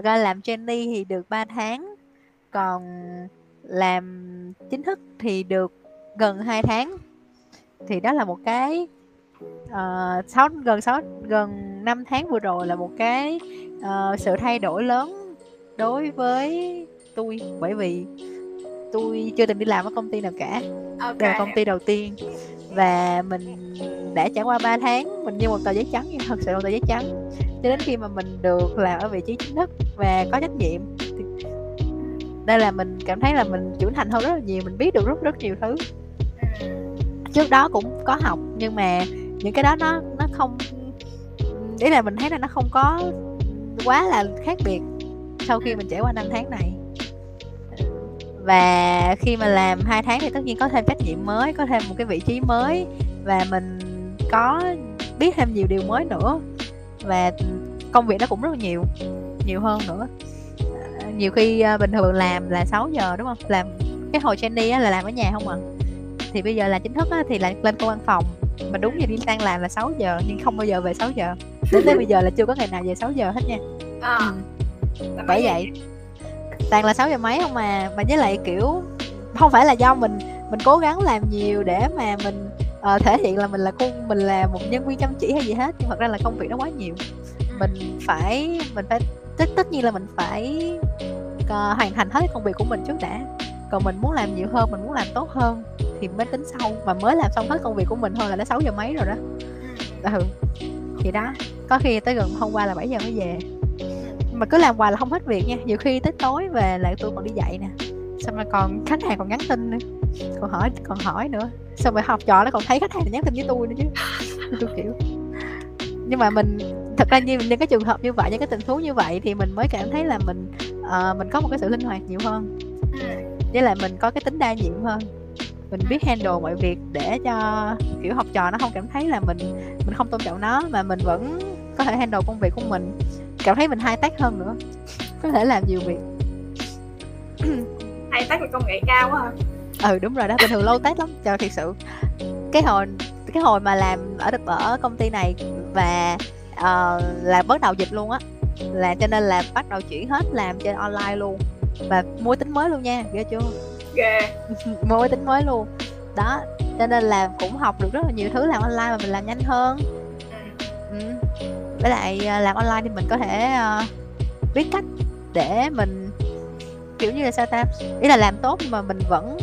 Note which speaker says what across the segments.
Speaker 1: thật ra làm trainee thì được 3 tháng còn làm chính thức thì được gần 2 tháng. Thì đó là một cái uh, 6 gần 6 gần 5 tháng vừa rồi là một cái uh, sự thay đổi lớn đối với tôi bởi vì tôi chưa từng đi làm ở công ty nào cả. Okay. đây là công ty đầu tiên và mình đã trải qua 3 tháng. Mình như một tờ giấy trắng nhưng thật sự là một tờ giấy trắng cho đến khi mà mình được làm ở vị trí chính thức và có trách nhiệm thì đây là mình cảm thấy là mình trưởng thành hơn rất là nhiều, mình biết được rất rất nhiều thứ. Trước đó cũng có học nhưng mà những cái đó nó nó không, ý là mình thấy là nó không có quá là khác biệt sau khi mình trải qua năm tháng này. Và khi mà làm hai tháng thì tất nhiên có thêm trách nhiệm mới, có thêm một cái vị trí mới và mình có biết thêm nhiều điều mới nữa và công việc nó cũng rất là nhiều nhiều hơn nữa. Nhiều khi uh, bình thường làm là 6 giờ đúng không? Làm cái hồi á, là làm ở nhà không à? Thì bây giờ là chính thức á, thì lại lên công văn phòng mà đúng như đi sang làm là 6 giờ nhưng không bao giờ về 6 giờ. Đến tới bây giờ là chưa có ngày nào về 6 giờ hết nha. À, ừ. bởi vậy toàn là 6 giờ mấy không mà mà với lại kiểu không phải là do mình mình cố gắng làm nhiều để mà mình uh, thể hiện là mình là con mình là một nhân viên chăm chỉ hay gì hết nhưng thật ra là công việc nó quá nhiều. Mình phải mình phải tất tất nhiên là mình phải uh, hoàn thành hết công việc của mình trước đã. Còn mình muốn làm nhiều hơn mình muốn làm tốt hơn thì mới tính sau. Mà mới làm xong hết công việc của mình thôi là nó 6 giờ mấy rồi đó. Ừ. Thì đó. Có khi tới gần hôm qua là 7 giờ mới về. Mà cứ làm hoài là không hết việc nha. Nhiều khi tới tối về lại tôi còn đi dạy nè. Xong rồi còn khách hàng còn nhắn tin nữa. Còn hỏi còn hỏi nữa xong rồi học trò nó còn thấy khách hàng nhắn tin với tôi nữa chứ. Tôi kiểu. Nhưng mà mình thật ra như những cái trường hợp như vậy những cái tình huống như vậy thì mình mới cảm thấy là mình uh, mình có một cái sự linh hoạt nhiều hơn. Với lại mình có cái tính đa nhiệm hơn. Mình biết handle mọi việc để cho kiểu học trò nó không cảm thấy là mình mình không tôn trọng nó mà mình vẫn có thể handle công việc của mình. Cảm thấy mình hai tác hơn nữa. Có thể làm nhiều việc.
Speaker 2: Hai tác là công nghệ cao quá hả
Speaker 1: ừ đúng rồi đó bình thường lâu tác lắm. Trời thiệt sự. Cái hồi cái hồi mà làm ở ở công ty này và uh, là bắt đầu dịch luôn á là cho nên là bắt đầu chuyển hết làm trên online luôn. Và mua tính mới luôn nha ghê chưa?
Speaker 2: Ghê.
Speaker 1: Mua tính mới luôn. Đó cho nên là cũng học được rất là nhiều thứ làm online mà mình làm nhanh hơn. Ừ. với lại ờ, làm online thì mình có thể uh, biết cách để mình kiểu như là sao ta? Ý là làm tốt nhưng mà mình vẫn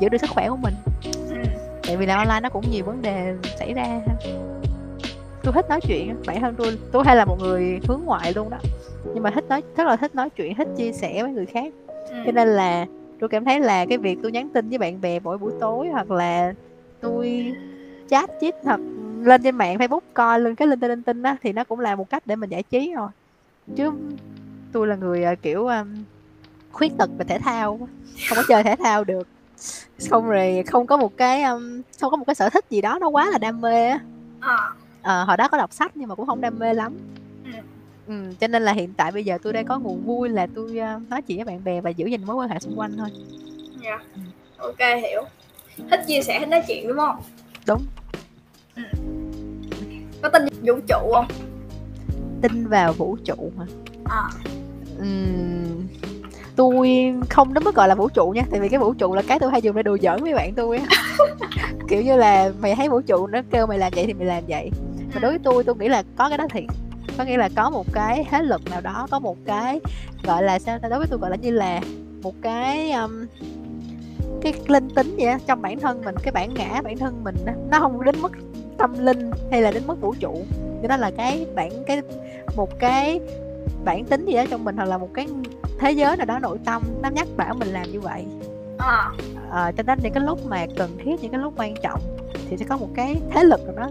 Speaker 1: giữ được sức khỏe của mình. Tại vì làm online nó cũng nhiều vấn đề xảy ra. Tôi thích nói chuyện bản thân tôi tôi hay là một người hướng ngoại luôn đó. Nhưng mà thích nói rất là thích nói chuyện thích chia sẻ với người khác. Cho nên là tôi cảm thấy là cái việc tôi nhắn tin với bạn bè mỗi buổi tối hoặc là tôi chat chít hoặc lên trên mạng facebook coi lên cái linh tinh linh tinh á thì nó cũng là một cách để mình giải trí rồi. Chứ tôi là người uh, kiểu um, khuyết tật về thể thao không có chơi thể thao được không rồi không có một cái um, không có một cái sở thích gì đó nó quá là đam mê á. À. à, hồi đó có đọc sách nhưng mà cũng không đam mê lắm. Ừ, cho nên là hiện tại bây giờ tôi đang có nguồn vui là tôi uh, nói chuyện với bạn bè và giữ gìn mối quan hệ xung quanh thôi.
Speaker 2: Dạ. Yeah. ok hiểu. Thích chia sẻ thích nói chuyện đúng không?
Speaker 1: Đúng.
Speaker 2: Ừ. có tin vũ trụ không?
Speaker 1: Tin vào vũ trụ hả? À. uhm, tôi không đến mức gọi là vũ trụ nha tại vì cái vũ trụ là cái tôi hay dùng để đùa giỡn với bạn tôi kiểu như là mày thấy vũ trụ nó kêu mày làm vậy thì mày làm vậy. Mà đối với tôi tôi nghĩ là có cái đó thiệt. Có nghĩa là có một cái thế lực nào đó có một cái gọi là sao ta đối với tôi gọi là như là một cái um, cái linh tính vậy trong bản thân mình cái bản ngã bản thân mình nó không đến mức tâm linh hay là đến mức vũ trụ. Cái đó là cái bản cái một cái bản tính gì đó trong mình hoặc là một cái thế giới nào đó nội tâm nó nhắc bảo mình làm như vậy. À. à, cho nên những cái lúc mà cần thiết những cái lúc quan trọng thì sẽ có một cái thế lực nào đó.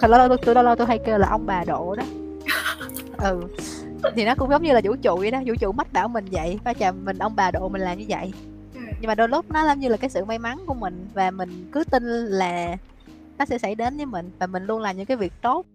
Speaker 1: Thật lâu lâu tôi lâu lâu tôi hay kêu là ông bà độ đó. Ừ. Thì nó cũng giống như là vũ trụ vậy đó vũ trụ mách bảo mình vậy và chà mình ông bà độ mình làm như vậy. Ừ. nhưng mà đôi lúc nó làm như là cái sự may mắn của mình và mình cứ tin là nó sẽ xảy đến với mình và mình luôn làm những cái việc tốt